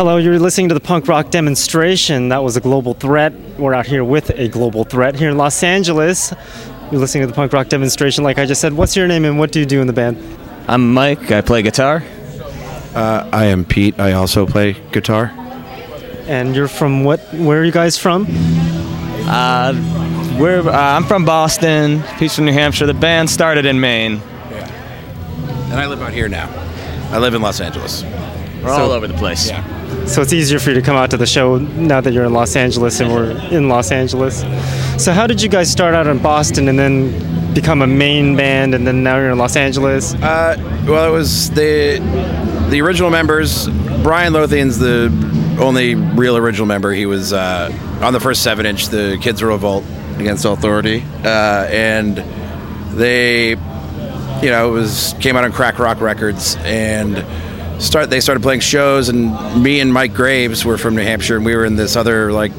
Hello, you're listening to the punk rock demonstration. That was a global threat. We're out here with a global threat here in Los Angeles. You're listening to the punk rock demonstration, like I just said. What's your name and what do you do in the band? I'm Mike. I play guitar. Uh, I am Pete. I also play guitar. And you're from what? Where are you guys from? Uh, we're, uh, I'm from Boston. Pete's from New Hampshire. The band started in Maine. Yeah. And I live out here now. I live in Los Angeles. We're all over the place. So it's easier for you to come out to the show now that you're in Los Angeles and we're in Los Angeles. So how did you guys start out in Boston and then become a Maine band and then now you're in Los Angeles? Uh, well, it was the the original members. Brian Lothian's the only real original member. He was uh, on the first seven inch, the Kids Revolt Against Authority, uh, and they, you know, it was came out on Crack Rock Records and. Start. They started playing shows, and me and Mike Graves were from New Hampshire, and we were in this other like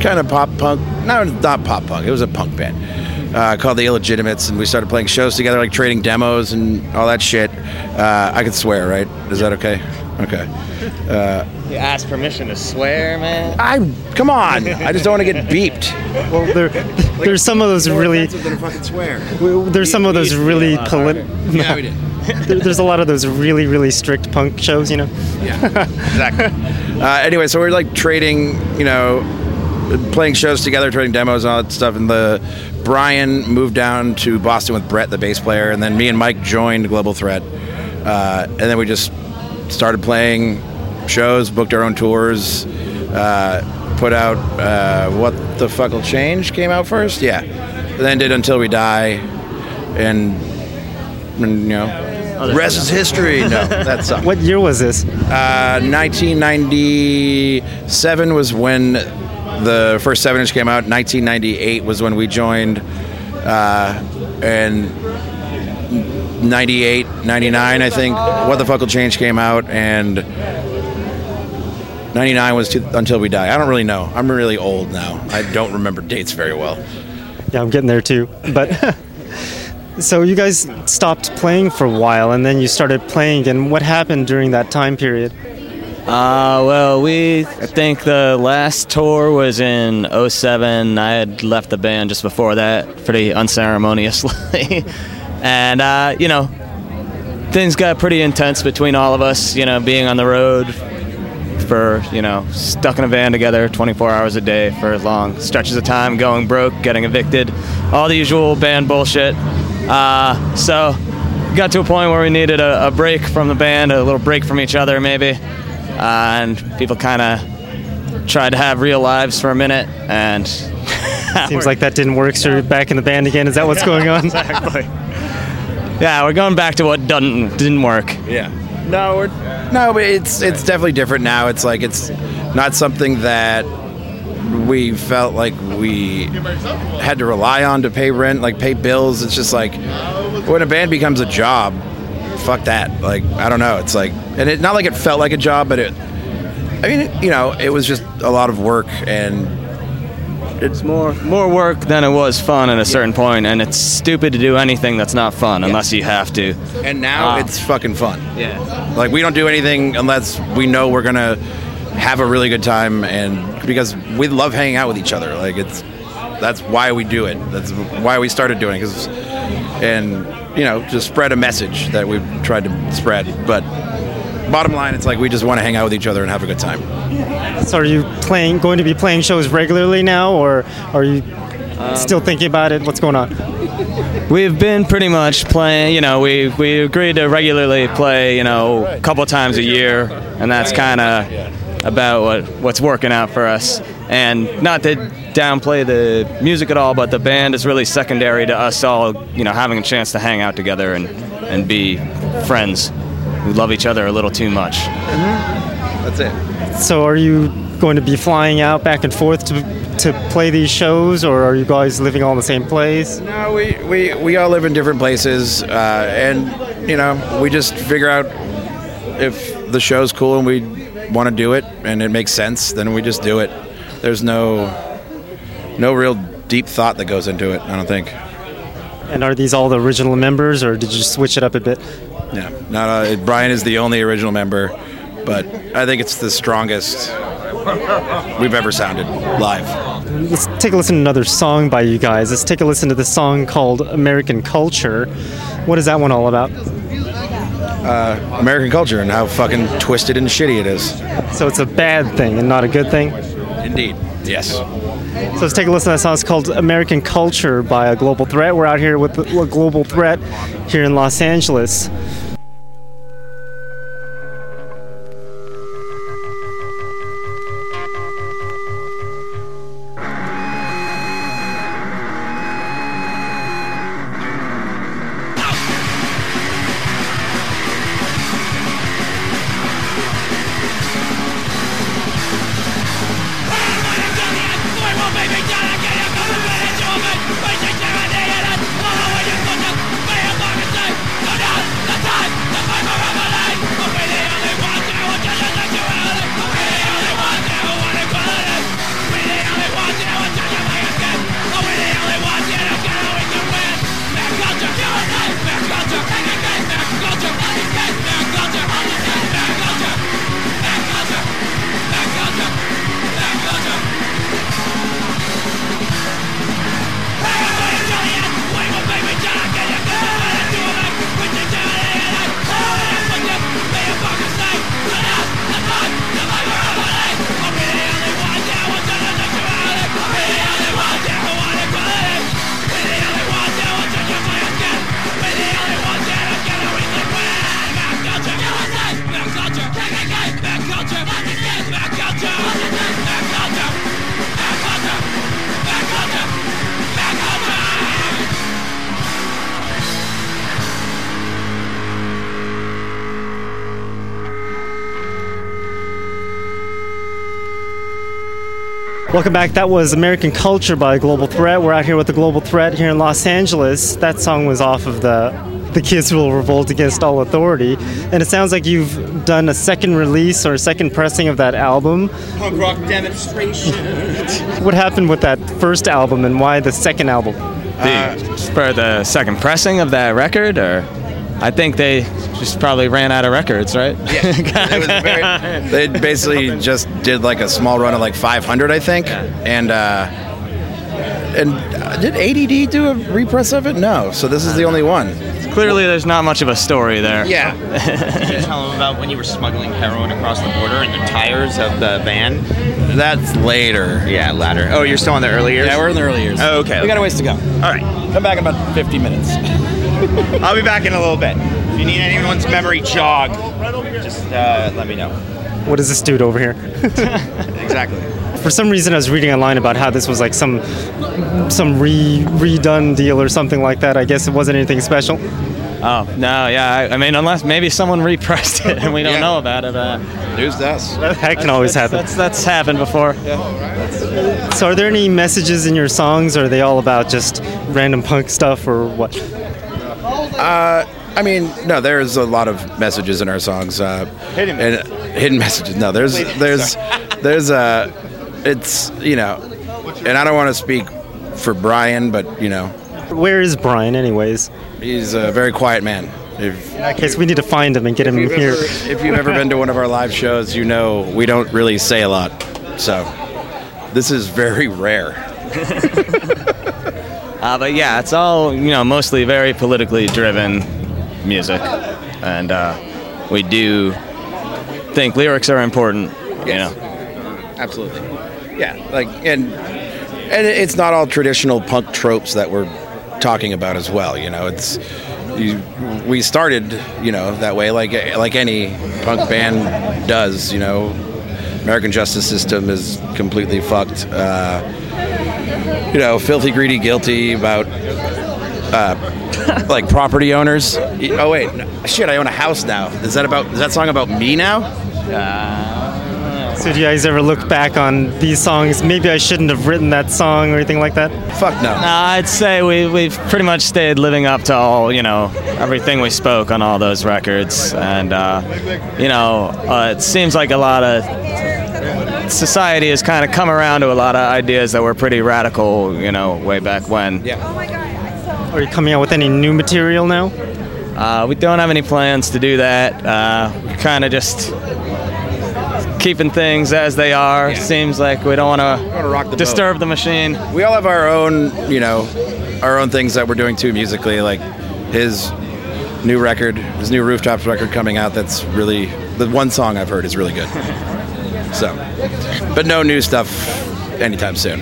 kind of pop punk. No, not pop punk. It was a punk band uh, called the Illegitimates, and we started playing shows together, like trading demos and all that shit. Uh, I could swear, right? Is that okay? Okay. Uh, You asked permission to swear, man. I come on. I just don't want to get beeped. Well, there, there's some of those really, than fucking swear. there's some of those really polit- Yeah, we did. There- there's a lot of those really really strict punk shows, you know. Yeah, exactly. Uh, anyway, so we're like trading, you know, playing shows together, trading demos and all that stuff. And the Brian moved down to Boston with Brett, the bass player, and then me and Mike joined Global Threat. Uh, and then we just started playing shows, booked our own tours, uh, put out uh, What the Fuck Will Change came out first, yeah. And then did Until We Die, and, and you know. Rest is history. No, that sucked. What year was this? Uh, 1997 was when the first seven inch came out. 1998 was when we joined, uh, and 98, 99, I think. What the fuck will change came out, and 99 was to, until we die. I don't really know. I'm really old now. I don't remember dates very well. Yeah, I'm getting there too. But so you guys stopped playing for a while, and then you started playing again. What happened during that time period? Uh, well, we, I think the last tour was in 07. I had left the band just before that, pretty unceremoniously. and, uh, you know, things got pretty intense between all of us, you know, being on the road for, you know, stuck in a van together 24 hours a day for long stretches of time, going broke, getting evicted, all the usual band bullshit. Uh, so, got to a point where we needed a, a break from the band, a little break from each other, maybe. Uh, and people kind of tried to have real lives for a minute, and Seems like that didn't work. So you're back in the band again. Is that what's going on? exactly. Yeah, we're going back to what didn't didn't work. Yeah. No, we're no, but it's it's definitely different now. It's like it's not something that we felt like we had to rely on to pay rent, like pay bills. It's just like when a band becomes a job, fuck that. Like I don't know. It's like and it not like it felt like a job, but it. I mean, you know, it was just a lot of work and It's more more work than it was fun at a certain point, and it's stupid to do anything that's not fun unless you have to. and now Wow. it's fucking fun. Yeah. Like we don't do anything unless we know we're gonna have a really good time, and because we love hanging out with each other. Like it's that's why we do it. That's why we started doing it. 'cause- and you know, just spread a message that we've tried to spread. But bottom line, it's like we just want to hang out with each other and have a good time. so are you playing? Going to be playing shows regularly now, or are you still thinking about it? What's going on? We've been pretty much playing, you know, we, we agreed to regularly play, you know, a couple times a year, and that's kind of about what, what's working out for us. And not to downplay the music at all, but the band is really secondary to us all, you know, having a chance to hang out together and, and be friends who love each other a little too much. That's it. So are you going to be flying out back and forth to to play these shows, or are you guys living all in the same place? No, we, we, we all live in different places, uh, and you know, we just figure out if the show's cool and we want to do it and it makes sense, then we just do it. There's no no real deep thought that goes into it. I don't think. And are these all the original members, or did you switch it up a bit? Yeah, not uh, Brian is the only original member, but I think it's the strongest we've ever sounded live. Let's take a listen to another song by you guys. Let's take a listen to the song called American Culture. What is that one all about? American culture and how fucking twisted and shitty it is. So it's a bad thing and not a good thing. Indeed. Yes. So let's take a listen to that song. It's called American Culture by a Global Threat. We're out here with a Global Threat here in Los Angeles. Welcome back. That was American Culture by Global Threat. We're out here with the Global Threat here in Los Angeles. That song was off of the The Kids Will Revolt Against All Authority. And it sounds like you've done a second release or a second pressing of that album. punk rock demonstration. What happened with that first album and why the second album? The, for the second pressing of that record, or I think they just probably ran out of records, right? It was very, they basically just did like a small run of like 500, I think, and uh, and uh, did ADD do a repress of it? No, so this is the only one. Clearly, there's not much of a story there. Yeah, Did you tell them about when you were smuggling heroin across the border and the tires of the van? that's later. Yeah, later. Oh, you're still in the early years? Yeah, we're in the early years. Oh, okay, We got a ways to go. All right. Come back in about 50 minutes. I'll be back in a little bit. If you need anyone's memory jog, just uh, let me know. What is this dude over here? Exactly. For some reason, I was reading online about how this was like some some re redone deal or something like that. I guess it wasn't anything special. Oh no, yeah. I, I mean, unless maybe someone repressed it and we don't Yeah. know about it. Uh, News to. That can always happen. That's that's happened before. Yeah. So, are there any messages in your songs, or are they all about just random punk stuff, or what? I mean, no, there's a lot of messages in our songs. Uh, Hidden and, hidden messages. No, there's there's there's uh, it's you know, and I don't want to speak for Brian, but you know, Where is Brian, anyways? he's a very quiet man. If, In that case, we need to find him and get him if, you've here. ever, if you've ever been to one of our live shows, you know we don't really say a lot. So this is very rare. Uh, but yeah, it's all you know, mostly very politically driven music, and uh, we do think lyrics are important. You know. Absolutely. Yeah, like and and it's not all traditional punk tropes that we're talking about as well. You know, it's you, we started you know that way like like any punk band does. You know, American justice system is completely fucked. Uh, you know, filthy, greedy, guilty about. Uh, like property owners. Oh wait, shit! I own a house now. Is that about? Is that song about me now? So, do you guys ever look back on these songs? Maybe I shouldn't have written that song or anything like that. Fuck no. Uh, I'd say we, we've pretty much stayed living up to all, you know, everything we spoke on all those records. And, uh, you know, uh, it seems like a lot of society has kind of come around to a lot of ideas that were pretty radical, you know, way back when. Are you coming out with any new material now? Uh, we don't have any plans to do that. Uh, we kind of just keeping things as they are. Seems like we don't want wanna rock the to boat. disturb the machine. we all have our own, you know, our own things that we're doing too musically. Like his new record, his new Rooftops record coming out. That's really the one song I've heard is really good. So, but no new stuff anytime soon.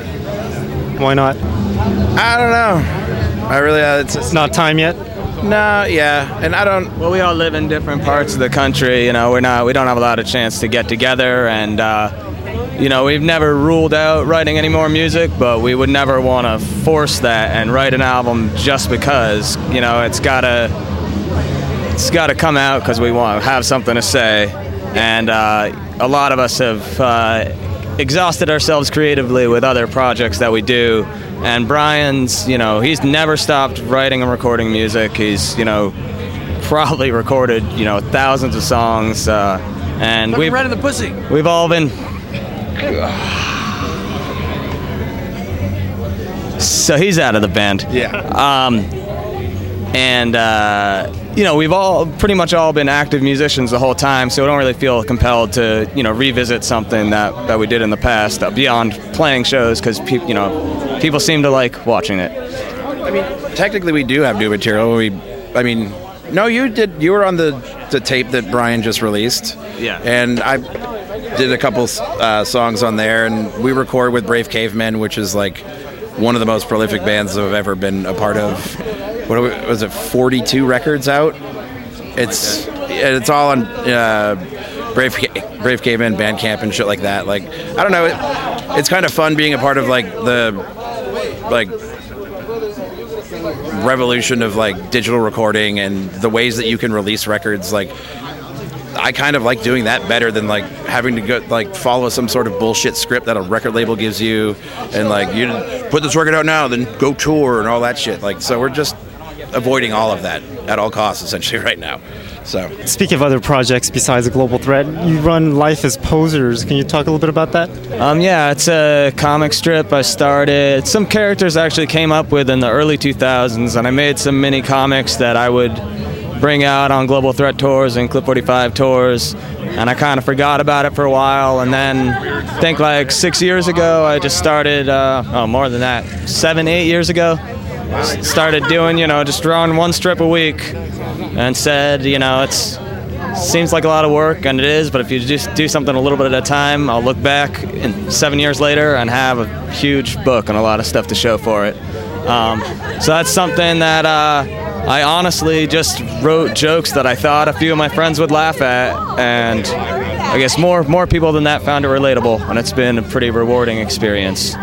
Why not? I don't know. I really, uh, it's, it's It's not time yet. no, yeah, and I don't. Well, we all live in different parts of the country. You know, we're not. We don't have a lot of chance to get together, and uh, you know, we've never ruled out writing any more music, but we would never want to force that and write an album just because. You know, it's gotta. It's got to come out because we want to have something to say, and uh, a lot of us have uh, exhausted ourselves creatively with other projects that we do. And Brian's, you know, he's never stopped writing and recording music. He's, you know, probably recorded, you know, thousands of songs, uh, and we've right in the pussy. we've all been. So he's out of the band. Yeah. Um, and uh, you know we've all pretty much all been active musicians the whole time, so we don't really feel compelled to you know revisit something that, that we did in the past uh, beyond playing shows because people you know people seem to like watching it. I mean, technically, we do have new material. We, I mean, no, you did. You were on the the tape that Brian just released. Yeah. And I did a couple uh, songs on there, and we record with Brave Cavemen, which is like one of the most prolific bands I've ever been a part of. What was it? Forty-two records out. It's it's all on uh, Brave Brave Cavemen Bandcamp and shit like that. Like I don't know. It, it's kind of fun being a part of like the like revolution of like digital recording and the ways that you can release records like I kind of like doing that better than like having to go like follow some sort of bullshit script that a record label gives you and like you put this record out now then go tour and all that shit like so we're just avoiding all of that at all costs essentially right now so Speak of other projects besides the Global Threat. You run Life as Posers. Can you talk a little bit about that? Um, yeah, it's a comic strip I started. Some characters I actually came up with in the early 2000s, and I made some mini comics that I would bring out on Global Threat tours and Clit 45 tours. And I kind of forgot about it for a while, and then I think like six years ago, I just started. Uh, oh, more than that, seven, eight years ago, s- started doing you know just drawing one strip a week, and said you know it's seems like a lot of work, and it is. But if you just do something a little bit at a time, I'll look back in seven years later and have a huge book and a lot of stuff to show for it. Um, so that's something that uh, I honestly just wrote jokes that I thought a few of my friends would laugh at, and I guess more more people than that found it relatable, and it's been a pretty rewarding experience.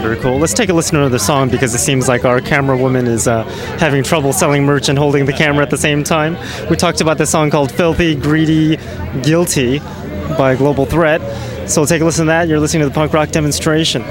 Very cool. Let's take a listen to the song because it seems like our camera woman is uh, having trouble selling merch and holding the camera at the same time. We talked about this song called Filthy, Greedy, Guilty by Global Threat. So take a listen to that. You're listening to the punk rock demonstration.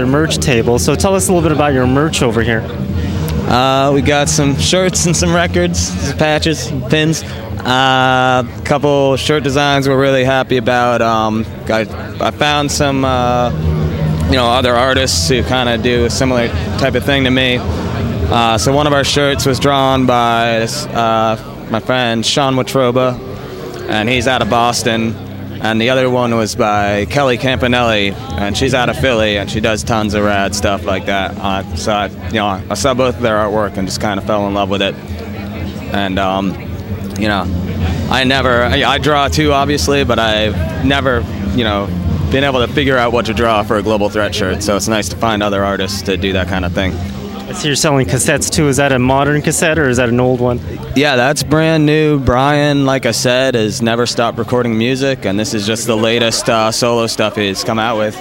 Their merch table. So tell us a little bit about your merch over here. Uh, we got some shirts and some records, some patches, pins. A uh, couple shirt designs we're really happy about. Um, got, I found some, uh, you know, other artists who kind of do a similar type of thing to me. Uh, so one of our shirts was drawn by uh, my friend Sean Watroba, and he's out of Boston and the other one was by Kelly Campanelli, and she's out of Philly, and she does tons of rad stuff like that. Uh, so I, you know, I saw both of their artwork and just kind of fell in love with it. And um, you know, I never, I, I draw too, obviously, but I've never, you know, been able to figure out what to draw for a global threat shirt. So it's nice to find other artists to do that kind of thing. I see you're selling cassettes too. Is that a modern cassette or is that an old one? Yeah, that's brand new. Brian, like I said, has never stopped recording music, and this is just the latest uh, solo stuff he's come out with.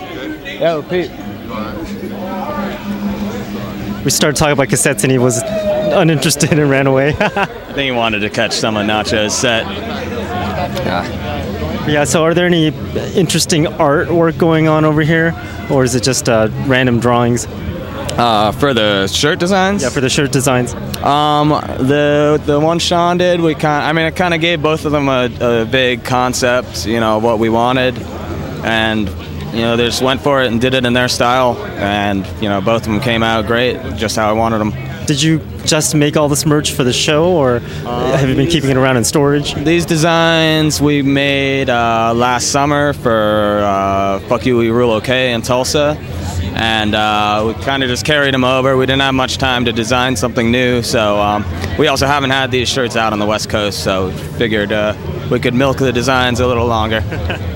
Yo, Pete. We started talking about cassettes and he was uninterested and ran away. I think he wanted to catch some of Nacho's set. Yeah. yeah, so are there any interesting artwork going on over here, or is it just uh, random drawings? Uh, for the shirt designs? Yeah, for the shirt designs. Um, the the one Sean did, we kind. I mean, I kind of gave both of them a, a big concept, you know, what we wanted, and you know, they just went for it and did it in their style, and you know, both of them came out great, just how I wanted them. Did you just make all this merch for the show, or uh, have you been keeping it around in storage? These designs we made uh, last summer for uh, "Fuck You, We Rule OK" in Tulsa and uh, we kind of just carried them over. We didn't have much time to design something new, so um, we also haven't had these shirts out on the West Coast, so figured uh, we could milk the designs a little longer.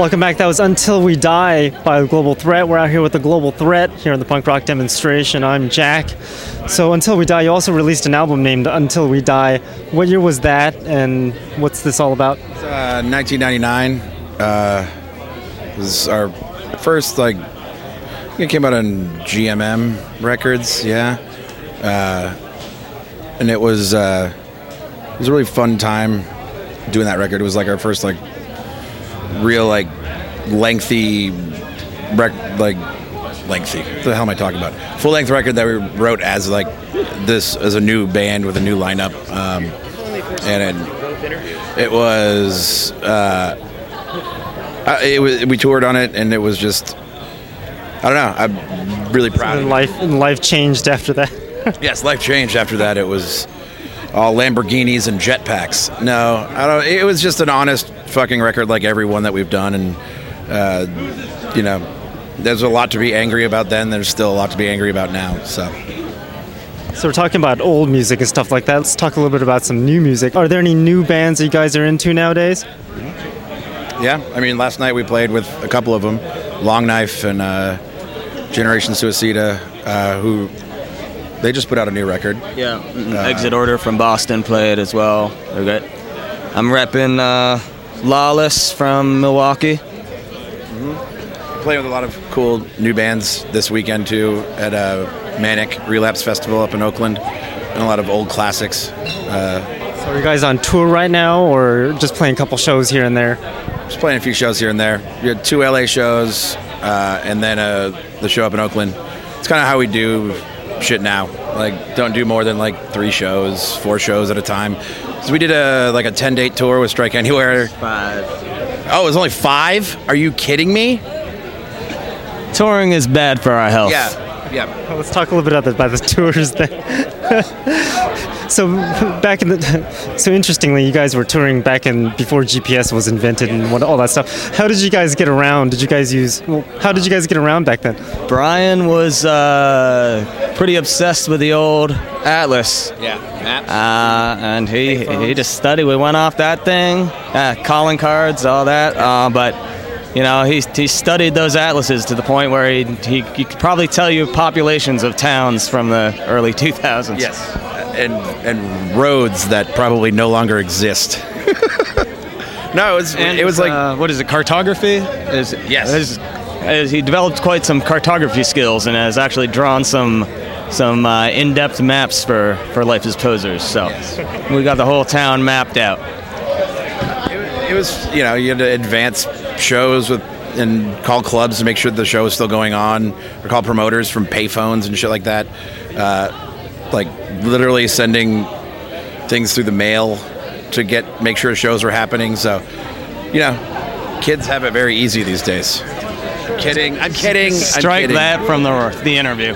Welcome back. That was Until We Die by Global Threat. We're out here with the Global Threat here in the punk rock demonstration. I'm Jack. So, Until We Die, you also released an album named Until We Die. What year was that, and what's this all about? Uh, 1999. Uh, was our first, like, it came out on GMM Records, yeah. Uh, and it was, uh, it was a really fun time doing that record. It was like our first, like, real like lengthy rec- like lengthy. What the hell am I talking about? Full length record that we wrote as like this as a new band with a new lineup, um, and it, it was uh, it was we toured on it, and it was just I don't know. I'm really proud. And life and life changed after that. Yes, life changed after that. It was all Lamborghinis and jetpacks. No, I don't. It was just an honest fucking record, like every one that we've done, and uh, you know, there's a lot to be angry about then. There's still a lot to be angry about now. So So we're talking about old music and stuff like that. Let's talk a little bit about some new music. Are there any new bands that you guys are into nowadays? yeah, I mean, last night we played with a couple of them, Long Knife and uh, Generation Suicida, uh, who they just put out a new record. Yeah, Exit Order from Boston played as well. They're good. I'm repping uh, Lawless from Milwaukee. Playing with a lot of cool new bands this weekend too at a Manic Relapse Festival up in Oakland, and a lot of old classics. So are you guys on tour right now, or just playing a couple shows here and there? Just playing a few shows here and there. We had two LA shows, uh, and then uh, the show up in Oakland. It's kind of how we do shit now. Like, don't do more than like three shows, four shows at a time. So we did a like a ten date tour with Strike Anywhere. Five. Oh, it was only five? Are you kidding me? Touring is bad for our health. Yeah, yeah. Let's talk a little bit about the, about the tours then. so back in the so interestingly, you guys were touring back in before GPS was invented and what, all that stuff. How did you guys get around? Did you guys use? Well, how did you guys get around back then? Brian was uh, pretty obsessed with the old Atlas. Yeah. Uh, and he he just studied. We went off that thing, uh, calling cards, all that. Uh, but you know, he he studied those atlases to the point where he he, he could probably tell you populations of towns from the early 2000s. Yes. And and roads that probably no longer exist. no, it was And it was like uh, what is it? Cartography? Is Yes. is- is- he developed quite some cartography skills and has actually drawn some some uh, in-depth maps for for Life as Posers. So we got the whole town mapped out. it was you know you had to advance shows with and call clubs to make sure the show is still going on or call promoters from payphones and shit like that uh, like literally sending things through the mail to get make sure shows are happening so you know kids have it very easy these days I'm kidding i'm kidding I'm Strike kidding. that from the the interview.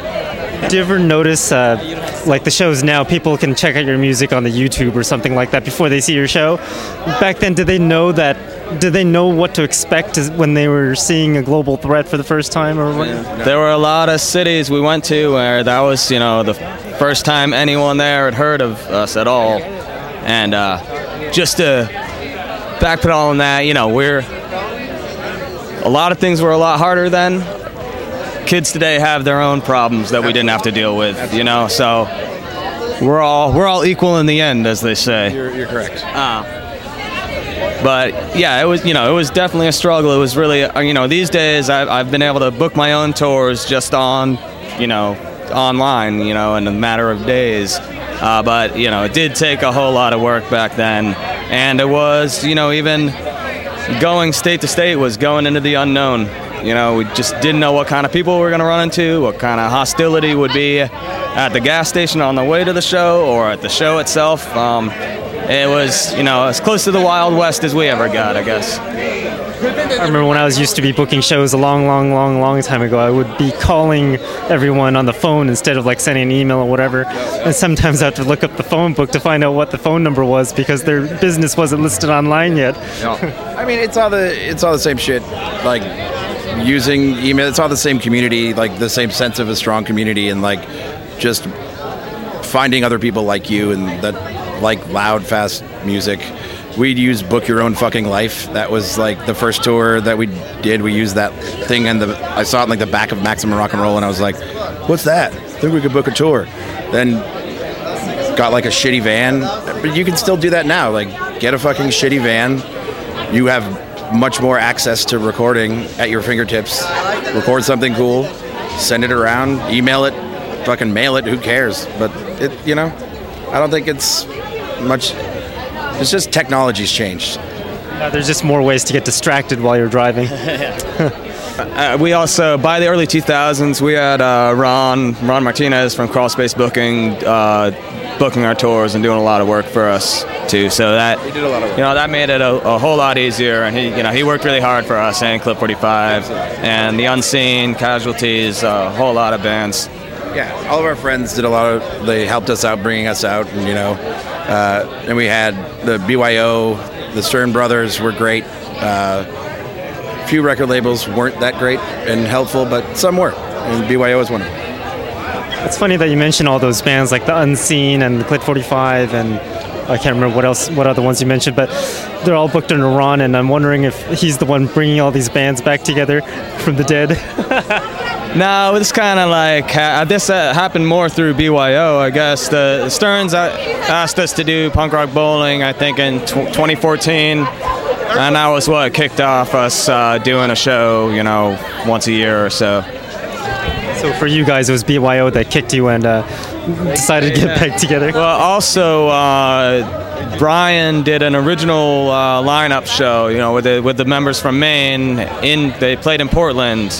Do you ever notice, uh, like the shows now, people can check out your music on the YouTube or something like that before they see your show? Back then, did they know that? Did they know what to expect when they were seeing a global threat for the first time, or what? There were a lot of cities we went to where that was, you know, the first time anyone there had heard of us at all. And uh, just to backpedal on that, you know, we're a lot of things were a lot harder then. Kids today have their own problems that we didn't have to deal with, you know. So we're all we're all equal in the end, as they say. you're, you're correct But yeah, it was you know it was definitely a struggle. It was really uh, you know these days I've, I've been able to book my own tours just on you know online you know in a matter of days. Uh, but you know it did take a whole lot of work back then, and it was you know even going state to state was going into the unknown. You know we just didn't know what kind of people we were going to run into, what kind of hostility would be at the gas station on the way to the show or at the show itself. Um, it was, you know, as close to the Wild West as we ever got, I guess. I remember when I was used to be booking shows a long, long, long, long time ago. I would be calling everyone on the phone instead of like sending an email or whatever. And sometimes I have to look up the phone book to find out what the phone number was because their business wasn't listed online yet. I mean, it's all the it's all the same shit. Like using email, it's all the same community, like the same sense of a strong community, and like just finding other people like you and that like loud, fast music. We'd use "Book Your Own Fucking Life." That was like the first tour that we did. We used that thing, and the I saw it in like the back of Maximum Rock and Roll, and I was like, "What's that? I think we could book a tour." Then got like a shitty van, but you can still do that now. Like, get a fucking shitty van. You have much more access to recording at your fingertips. Record something cool, send it around, email it, fucking mail it. Who cares? But it, you know, I don't think it's much. It's just technology's changed. Uh, there's just more ways to get distracted while you're driving. Uh, we also, by the early 2000s, we had uh, Ron Ron Martinez from Crawl Space Booking uh, booking our tours and doing a lot of work for us too. So that He did a lot of work. you know that made it a, a whole lot easier. And he you know he worked really hard for us and Clit 45 and the Unseen Casualties, a whole lot of bands. Yeah, all of our friends did a lot of. They helped us out, bringing us out, and you know, uh, and we had the BYO, the Stern Brothers were great. Uh, few record labels weren't that great and helpful, but some were, and BYO was one of them. It's funny that you mentioned all those bands like the Unseen and the Clit 45 and I can't remember what else, what other ones you mentioned, but they're all booked in Iran, and I'm wondering if he's the one bringing all these bands back together from the dead. No, it's kind of like this uh, happened more through BYO, I guess. The Sterns asked us to do punk rock bowling, I think, in tw 2014, and that was what kicked off us uh, doing a show, you know, once a year or so. so for you guys, it was BYO that kicked you and uh, decided to get back together. Well, also uh, Brian did an original uh, lineup show, you know, with the with the members from Maine. In they played in Portland,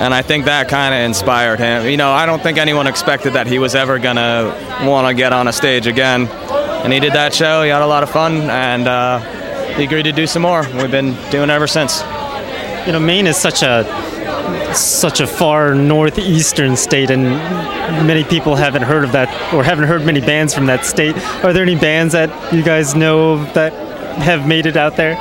and I think that kind of inspired him. You know, I don't think anyone expected that he was ever gonna want to get on a stage again, and he did that show. He had a lot of fun, and uh, he agreed to do some more. We've been doing it ever since. You know, Maine is such a such a far northeastern state, and many people haven't heard of that or haven't heard many bands from that state. Are there any bands that you guys know that have made it out there?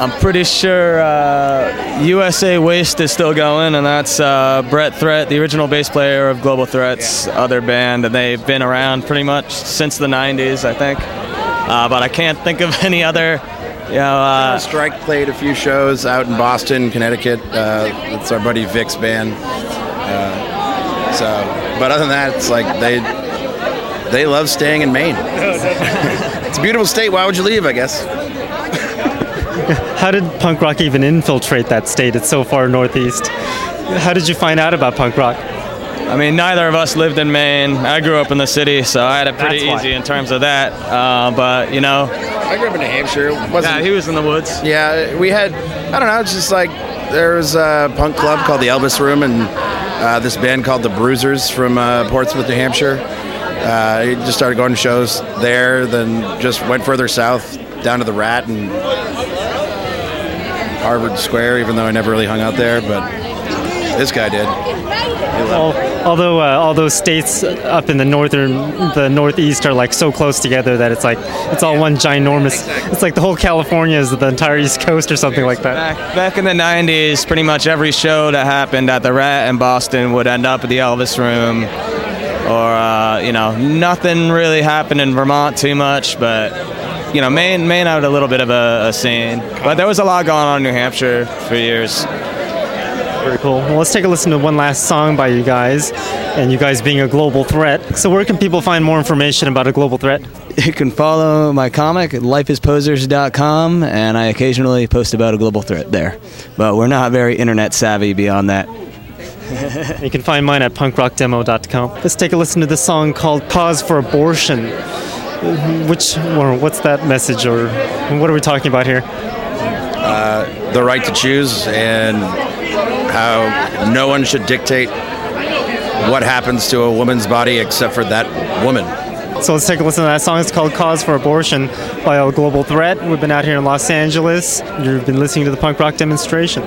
I'm pretty sure uh, USA Waste is still going, and that's uh, Brett Threat, the original bass player of Global Threat's other band, and they've been around pretty much since the 90s, I think. Uh, but I can't think of any other, you know. Uh, Strike played a few shows out in Boston, Connecticut. Uh, it's our buddy Vic's band. Uh, so, but other than that, it's like they they love staying in Maine. it's a beautiful state. Why would you leave? I guess. How did punk rock even infiltrate that state? It's so far northeast. How did you find out about punk rock? I mean, neither of us lived in Maine. I grew up in the city, so I had it pretty That's why. easy in terms of that. Uh, but you know, I grew up in New Hampshire. Wasn't- yeah, he was in the woods. Yeah, we had, I don't know, it's just like there was a punk club called the Elvis Room and uh, this band called the Bruisers from uh, Portsmouth, New Hampshire. Uh, he just started going to shows there, then just went further south down to the Rat and Harvard Square, even though I never really hung out there, but this guy did. Al- although uh, all those states up in the northern, the northeast are like so close together that it's like it's all one ginormous. It's like the whole California is the entire East Coast or something like that. Back, back in the 90s, pretty much every show that happened at the Rat in Boston would end up at the Elvis Room. Or, uh, you know, nothing really happened in Vermont too much, but, you know, Maine, Maine had a little bit of a, a scene. But there was a lot going on in New Hampshire for years. Very cool. Well, let's take a listen to one last song by you guys, and you guys being a global threat. So, where can people find more information about a global threat? You can follow my comic at lifeisposers.com, and I occasionally post about a global threat there. But we're not very internet savvy beyond that. You can find mine at punkrockdemo.com. Let's take a listen to this song called Cause for Abortion. Which, or what's that message, or what are we talking about here? Uh, the right to choose and how no one should dictate what happens to a woman's body except for that woman. So let's take a listen to that song. It's called Cause for Abortion by a Global Threat. We've been out here in Los Angeles. You've been listening to the punk rock demonstration.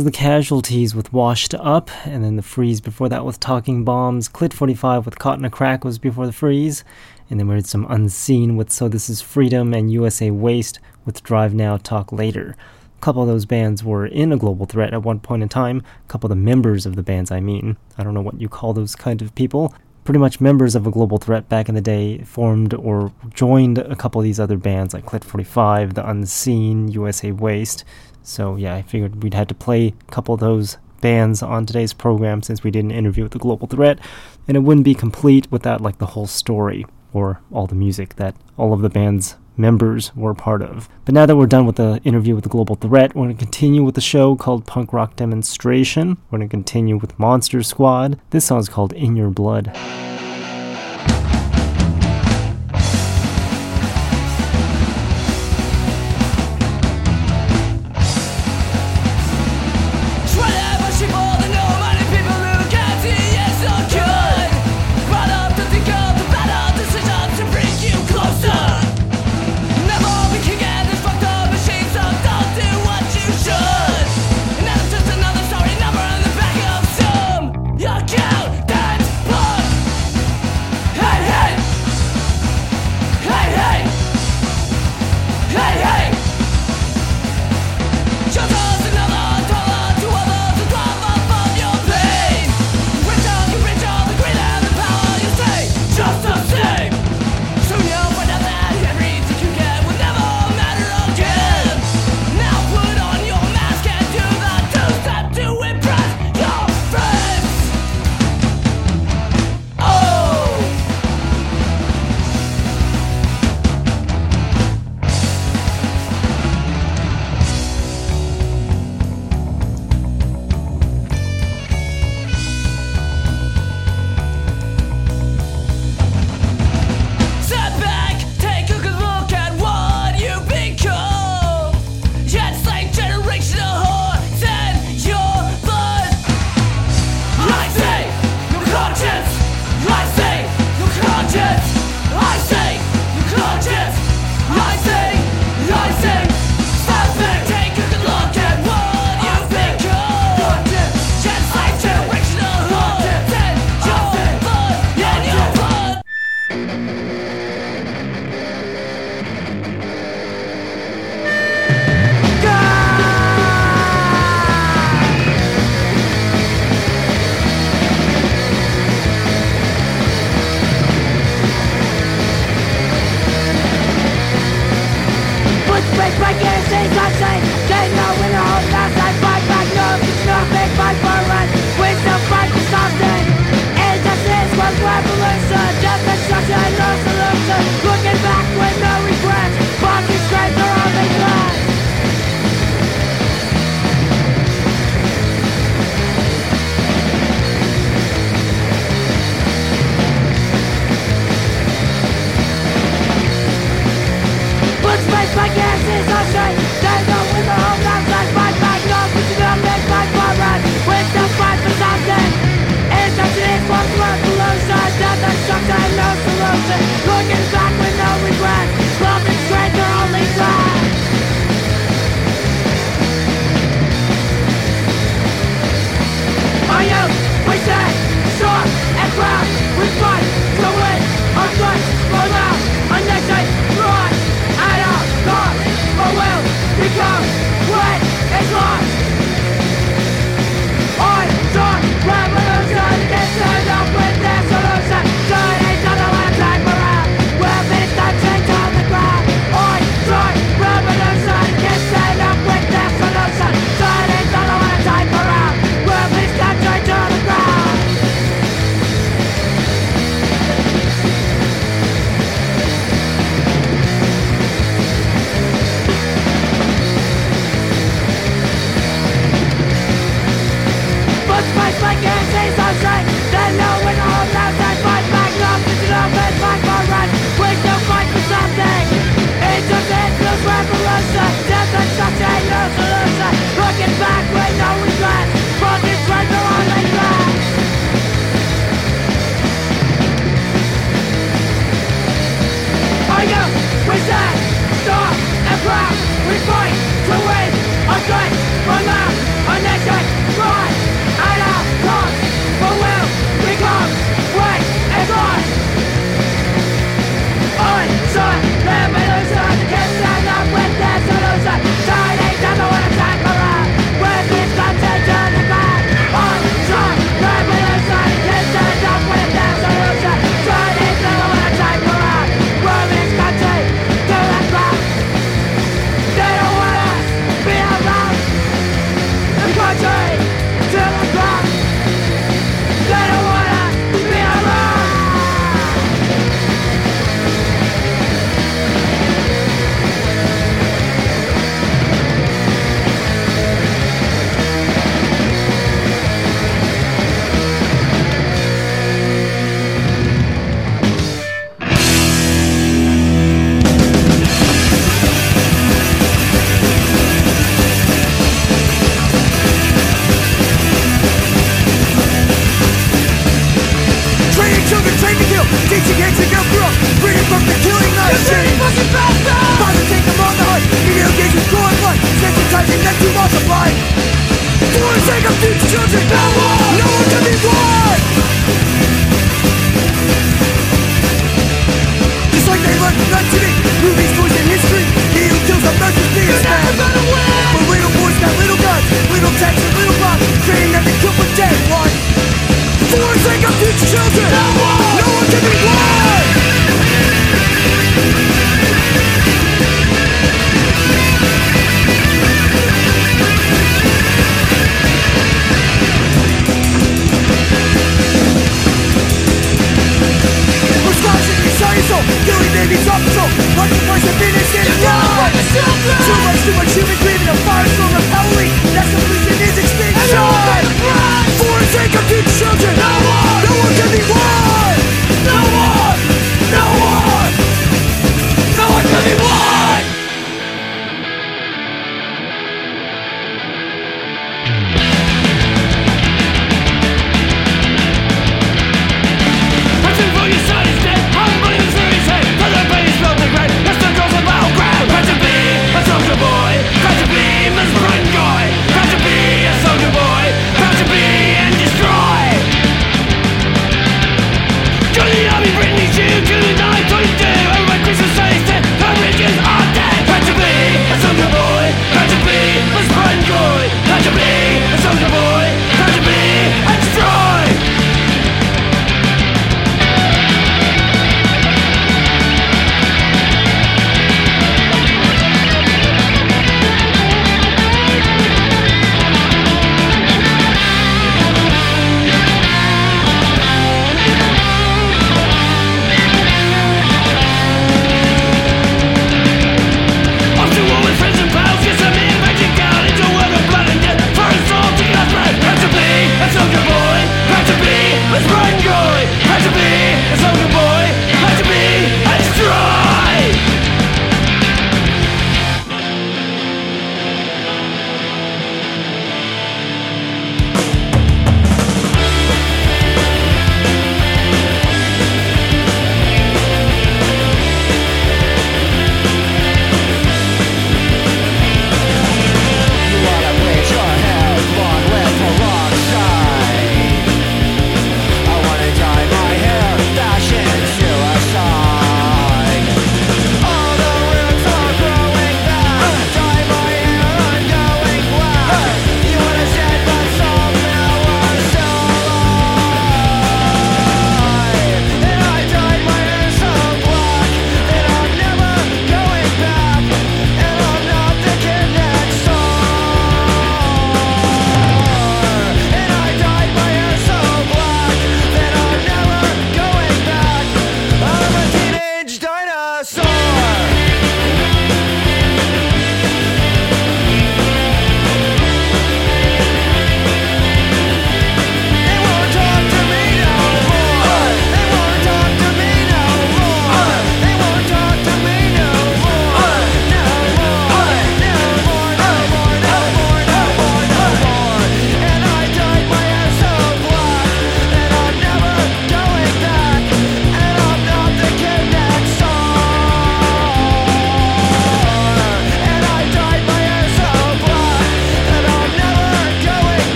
Was the Casualties with Washed Up, and then the Freeze before that with Talking Bombs. Clit 45 with Caught in a Crack was before the Freeze, and then we heard some Unseen with So This Is Freedom and USA Waste with Drive Now, Talk Later. A couple of those bands were in a global threat at one point in time. A couple of the members of the bands, I mean. I don't know what you call those kind of people. Pretty much members of a global threat back in the day formed or joined a couple of these other bands like Clit 45, The Unseen, USA Waste. So yeah, I figured we'd had to play a couple of those bands on today's program since we did an interview with the Global Threat, and it wouldn't be complete without like the whole story or all the music that all of the band's members were part of. But now that we're done with the interview with the Global Threat, we're going to continue with the show called Punk Rock Demonstration. We're going to continue with Monster Squad. This song is called In Your Blood.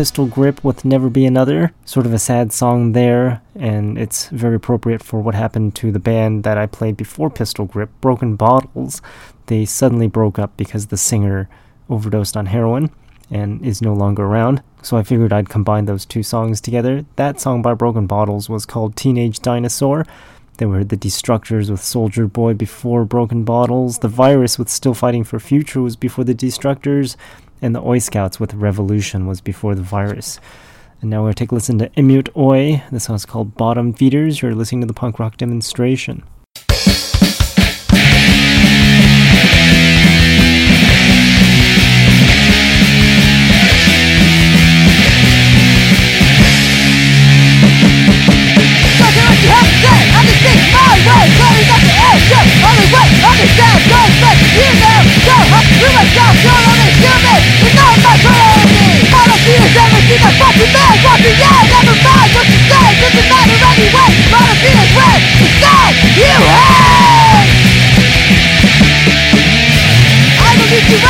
Pistol Grip with Never Be Another. Sort of a sad song there, and it's very appropriate for what happened to the band that I played before Pistol Grip, Broken Bottles. They suddenly broke up because the singer overdosed on heroin and is no longer around. So I figured I'd combine those two songs together. That song by Broken Bottles was called Teenage Dinosaur. There were the Destructors with Soldier Boy before Broken Bottles. The Virus with Still Fighting for Future was before the Destructors. And the Oi Scouts with Revolution was before the Virus. And now we're going to take a listen to Immute Oi. This song's called Bottom Feeders. You're listening to the punk rock demonstration.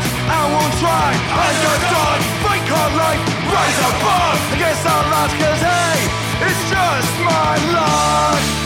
chance, I won't try. I got done, fight hard like rise above. I guess I'll last cause hey, it's just my life.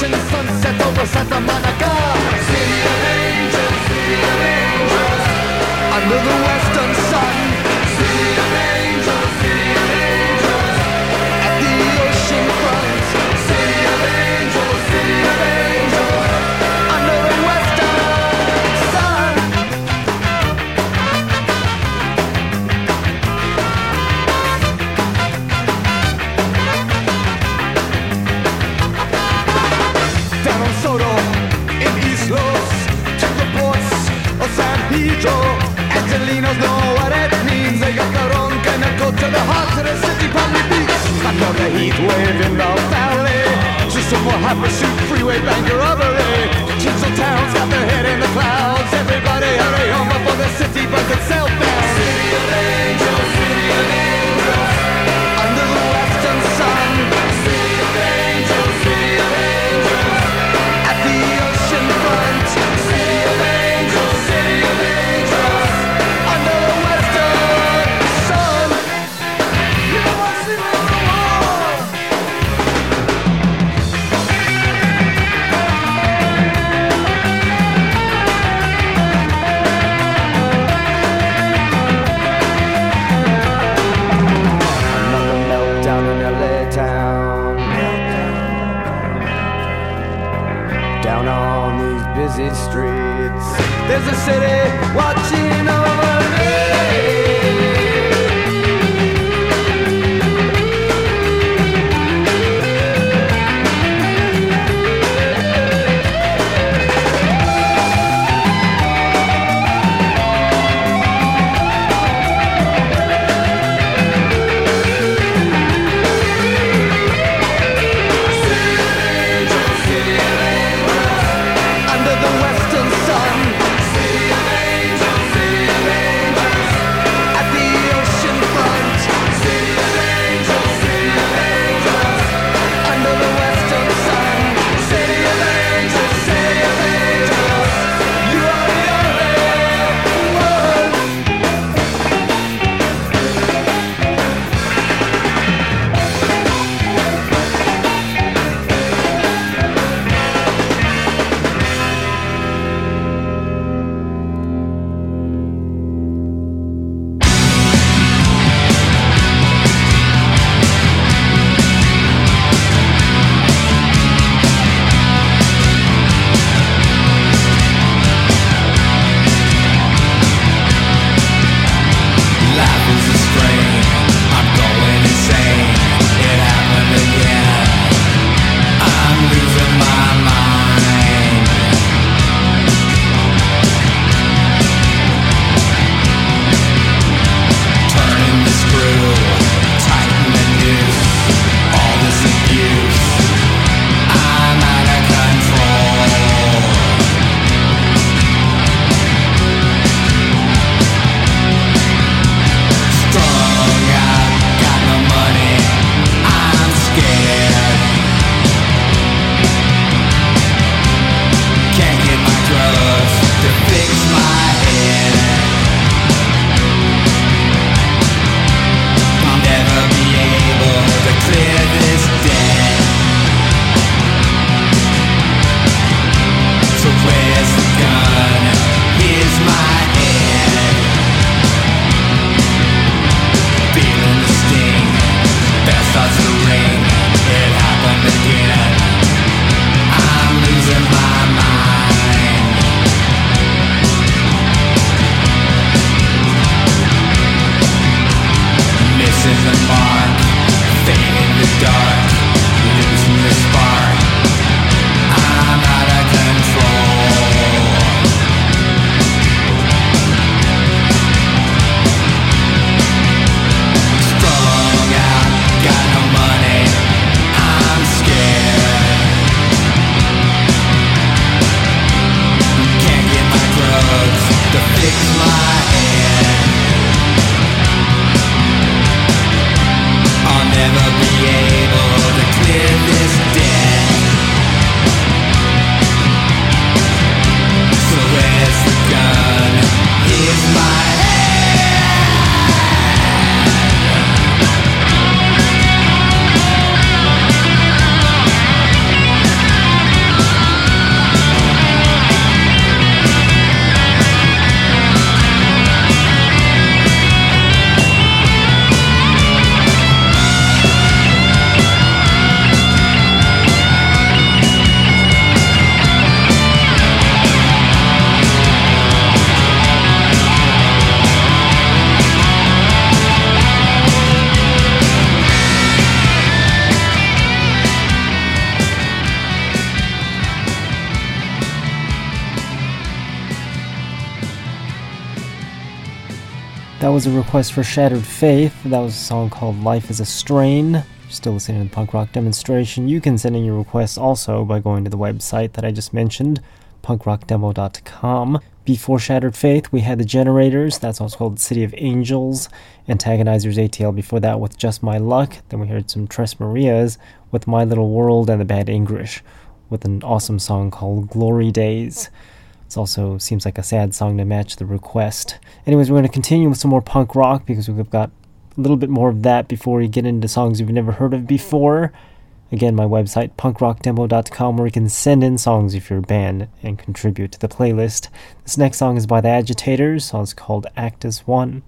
watching the sunset over Santa Monica. City of angels, city of angels. Under the western sun. from the heart to the city Palm beats. I know the heat wave in the valley. Just some more hot pursuit, freeway bank robbery. Chisel towns got their head in the clouds. Everybody hurry home before the city burns itself down. City of angels, city of angels. is a city. What request for Shattered Faith. That was a song called Life is a Strain. Still listening to the punk rock demonstration. You can send in your requests also by going to the website that I just mentioned, punkrockdemo.com. Before Shattered Faith, we had The Generators, that's also called City of Angels, Antagonizers ATL before that with Just My Luck. Then we heard some Tres Marias with My Little World and The Bad English with an awesome song called Glory Days. It also seems like a sad song to match the request. Anyways, we're going to continue with some more punk rock because we've got a little bit more of that before we get into songs you've never heard of before. Again, my website, punkrockdemo.com, where you can send in songs if you're a band and contribute to the playlist. This next song is by the Agitators. The song's called Act as One.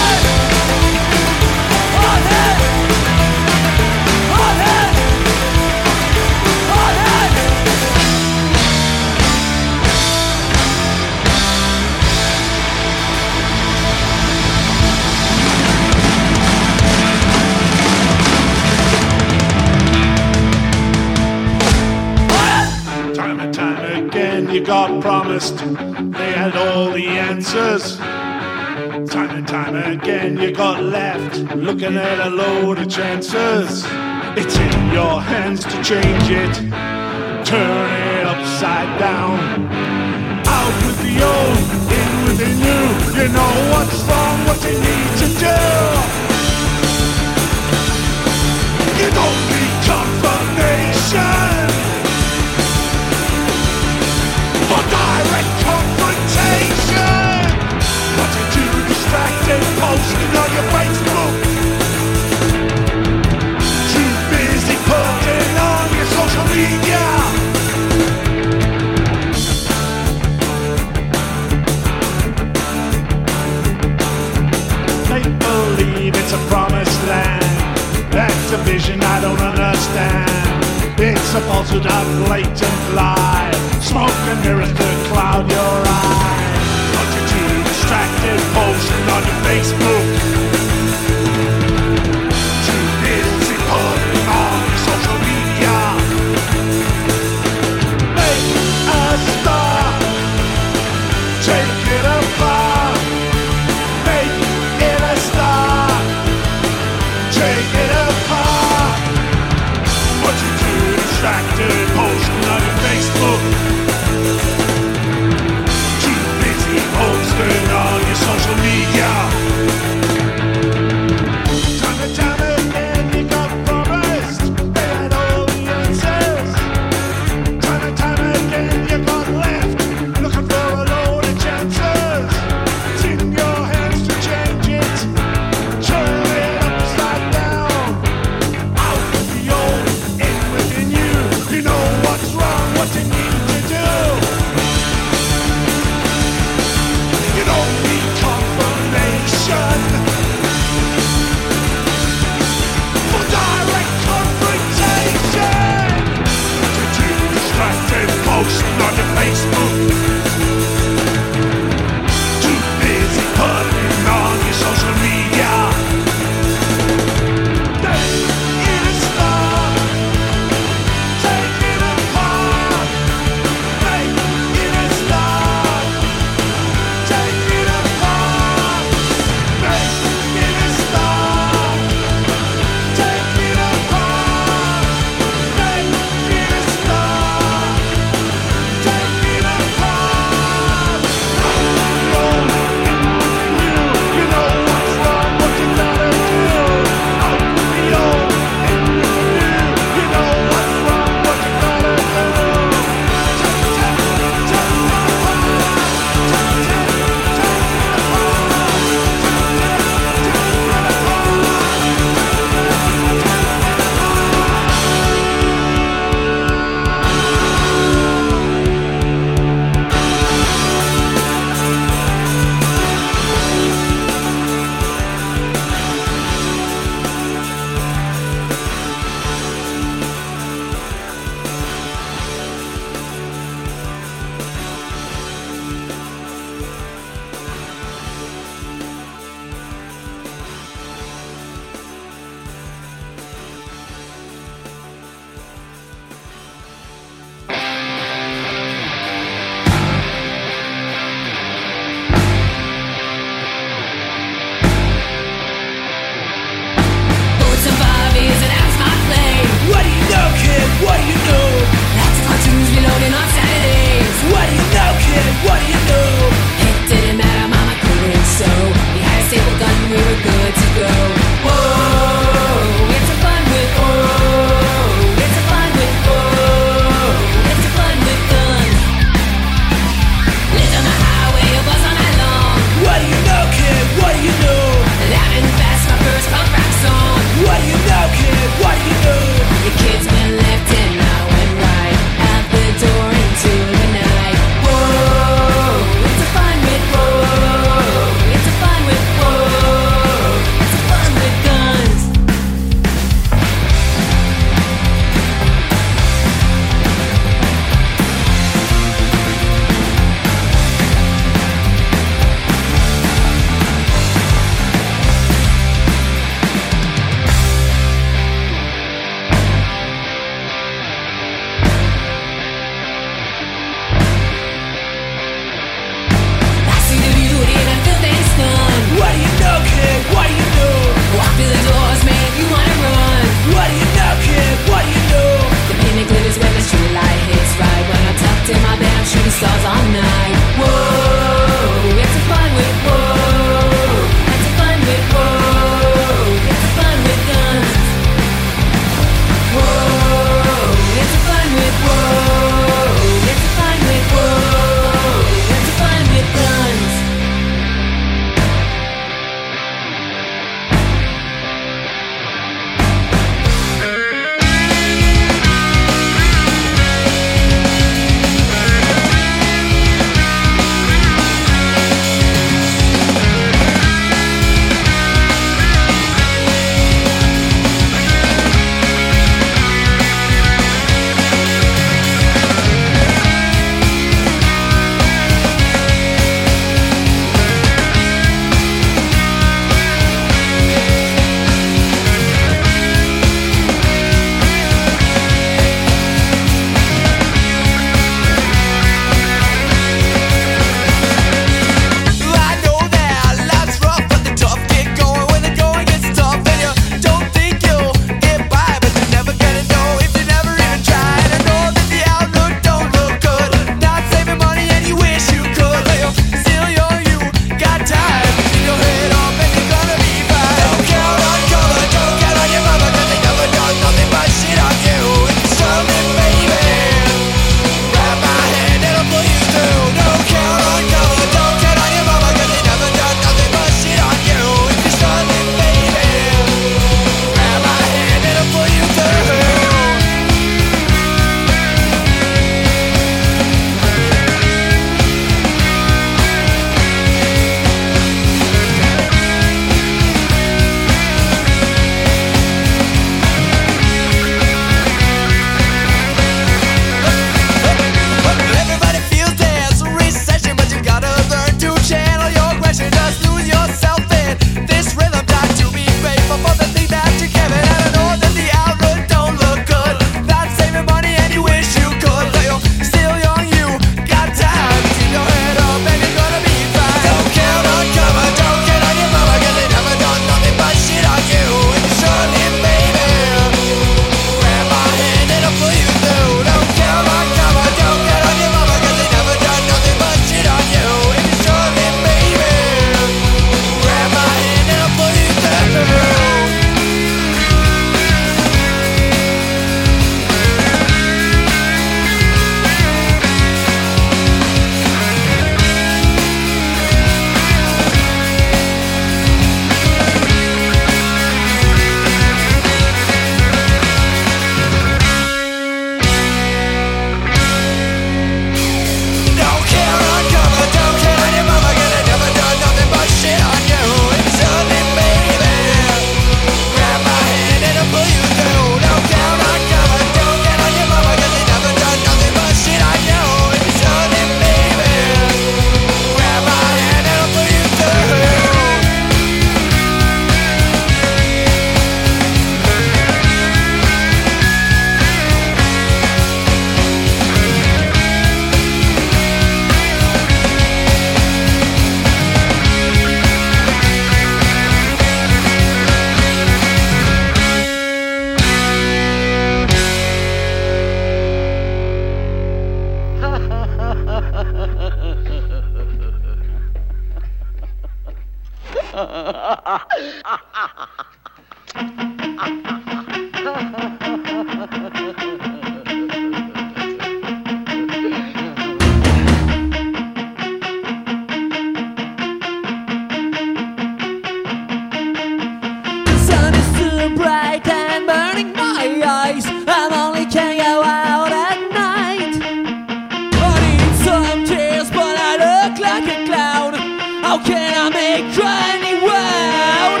How can I make crying round?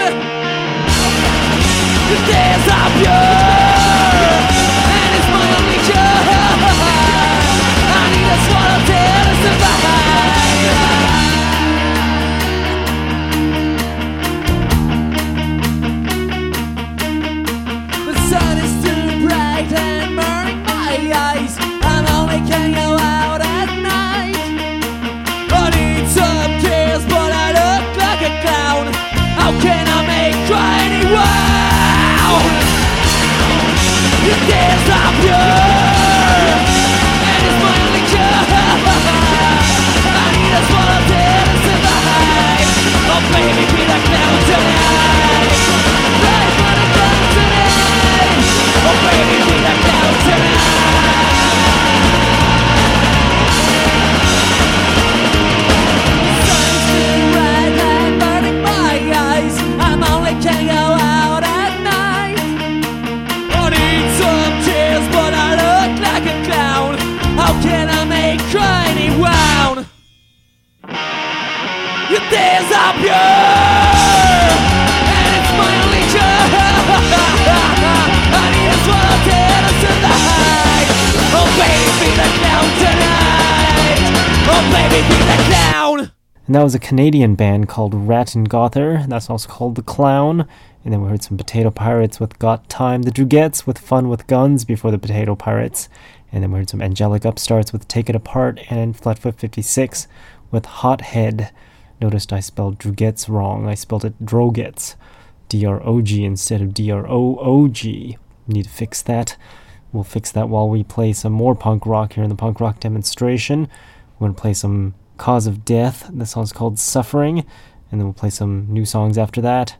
The days are pure, Oh baby, And that was a Canadian band called Rat and Gother. That's also called The Clown. And then we heard some Potato Pirates with Got Time. The Droogettes with Fun with Guns before the Potato Pirates. And then we heard some Angelic Upstarts with Take It Apart and Flatfoot 56 with Hot Head. Noticed I spelled Droogettes wrong. I spelled it Drogettes. D R O G instead of D R O O G. Need to fix that. We'll fix that while we play some more punk rock here in the punk rock demonstration. We're going to play some Cause of Death. The song's called Suffering. And then we'll play some new songs after that.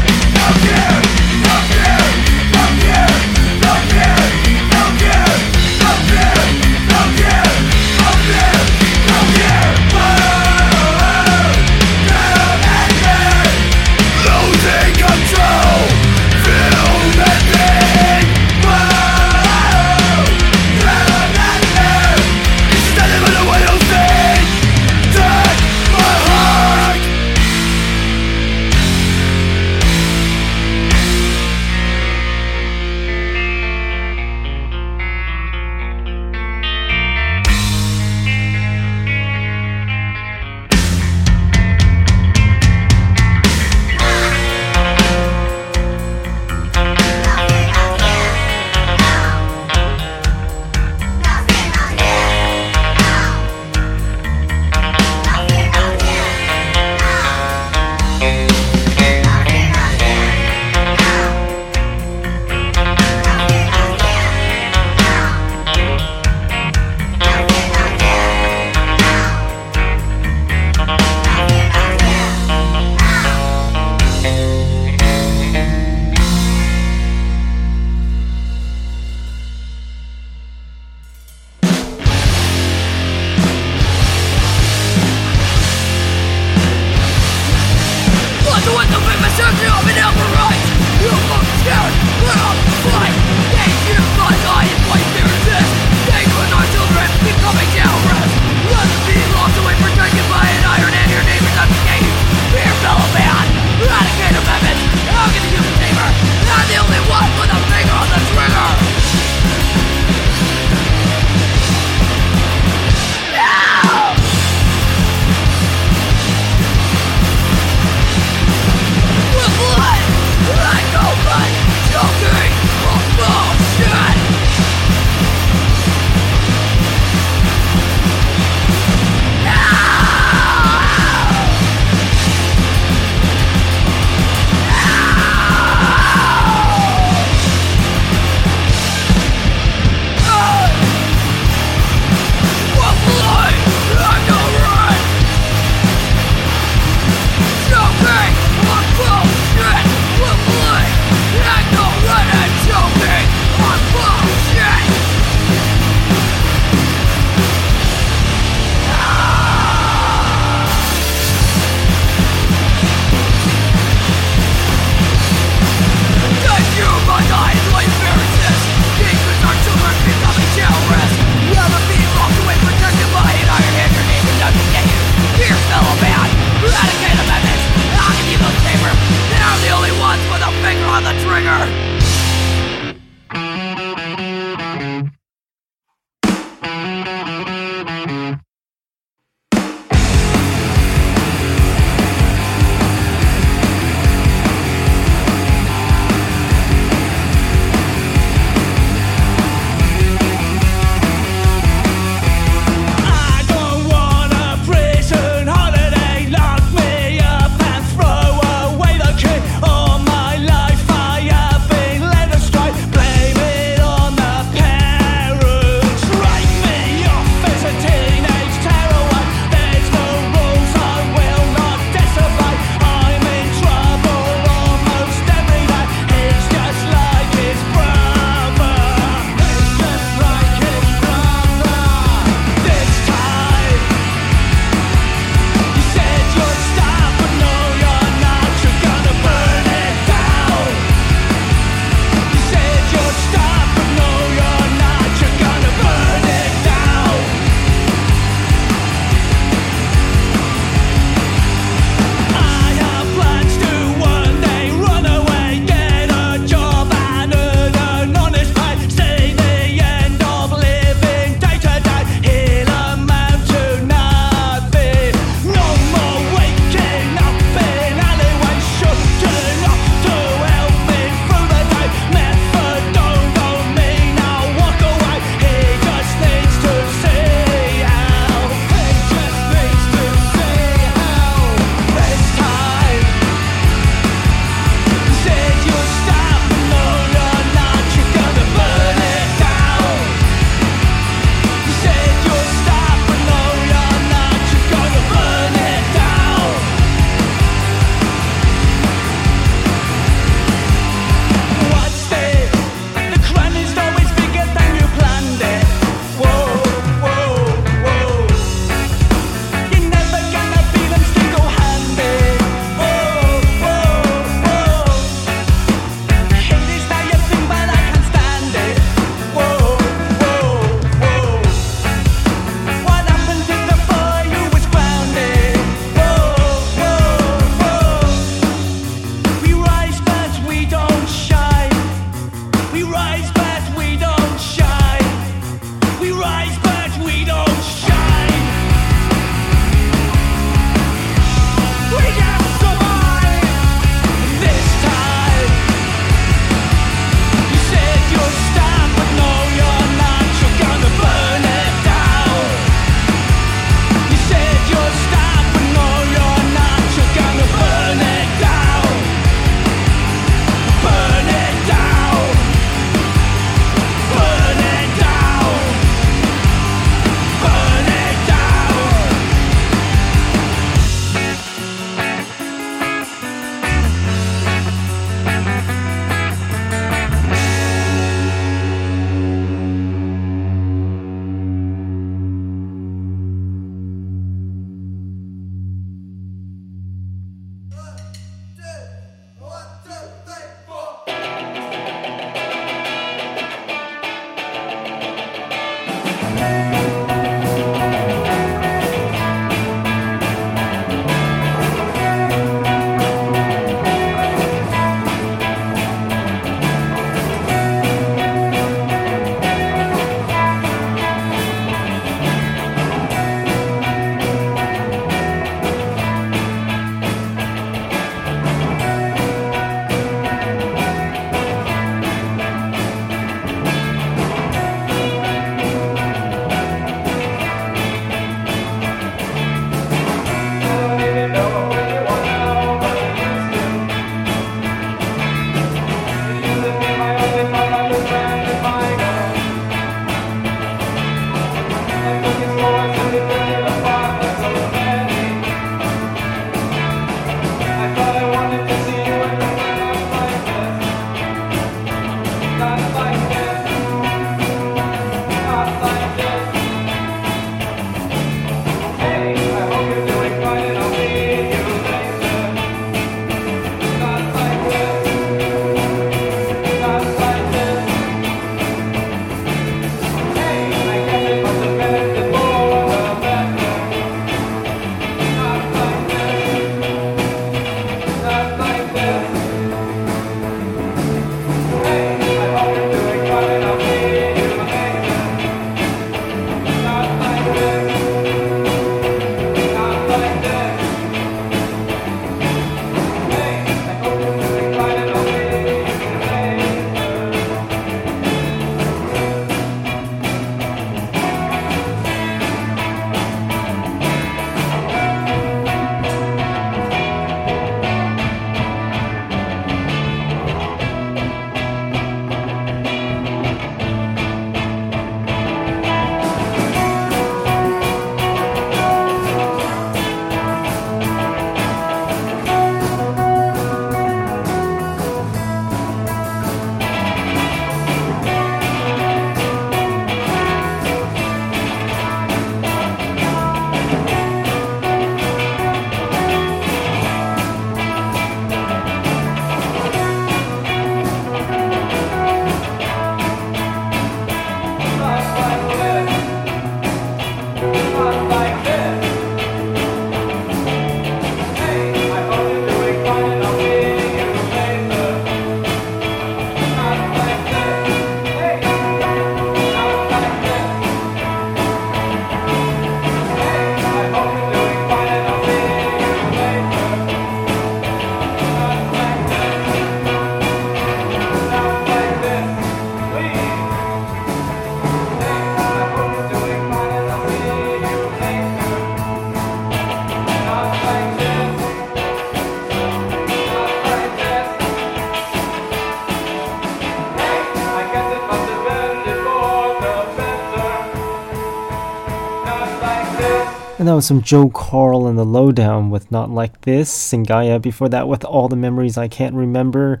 Was some Joe Carl and the Lowdown with Not Like This. Singaya before that with All the Memories I Can't Remember.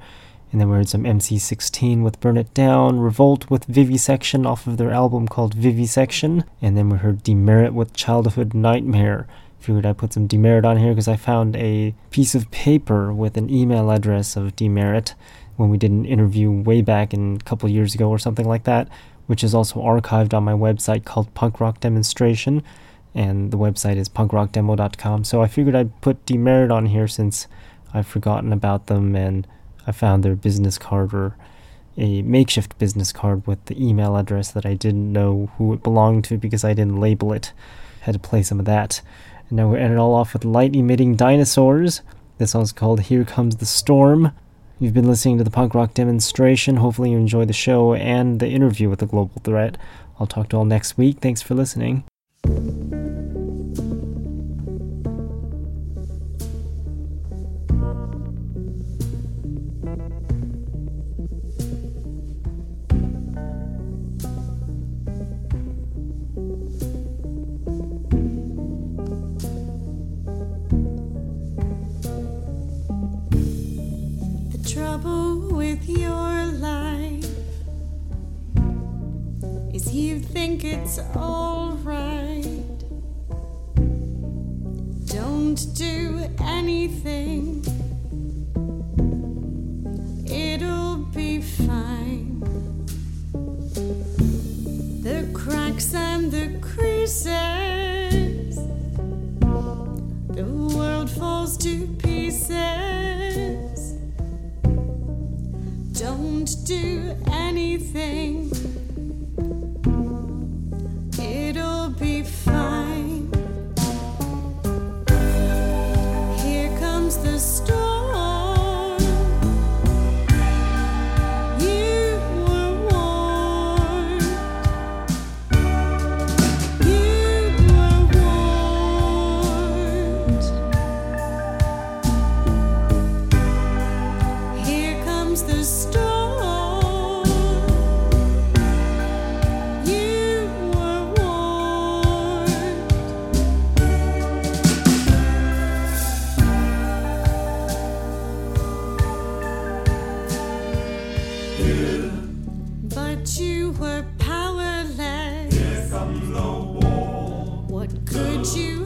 And then we heard some MC16 with Burn It Down, Revolt with Vivisection off of their album called Vivisection. And then we heard Demerit with Childhood Nightmare. Figured I'd put some Demerit on here because I found a piece of paper with an email address of Demerit when we did an interview way back in a couple years ago or something like that, which is also archived on my website called Punk Rock Demonstration and the website is punkrockdemo.com. So I figured I'd put Demerit on here since I've forgotten about them and I found their business card or a makeshift business card with the email address that I didn't know who it belonged to because I didn't label it. Had to play some of that. And now we end it all off with light emitting dinosaurs. This song's called Here Comes the Storm. You've been listening to the punk rock demonstration. Hopefully, you enjoyed the show and the interview with the Global Threat. I'll talk to you all next week. Thanks for listening. Is you think it's alright. Don't do anything, it'll be fine. The cracks and the creases, the world falls to pieces. Don't do anything. The storm. But you were powerless. Here comes the war. What could you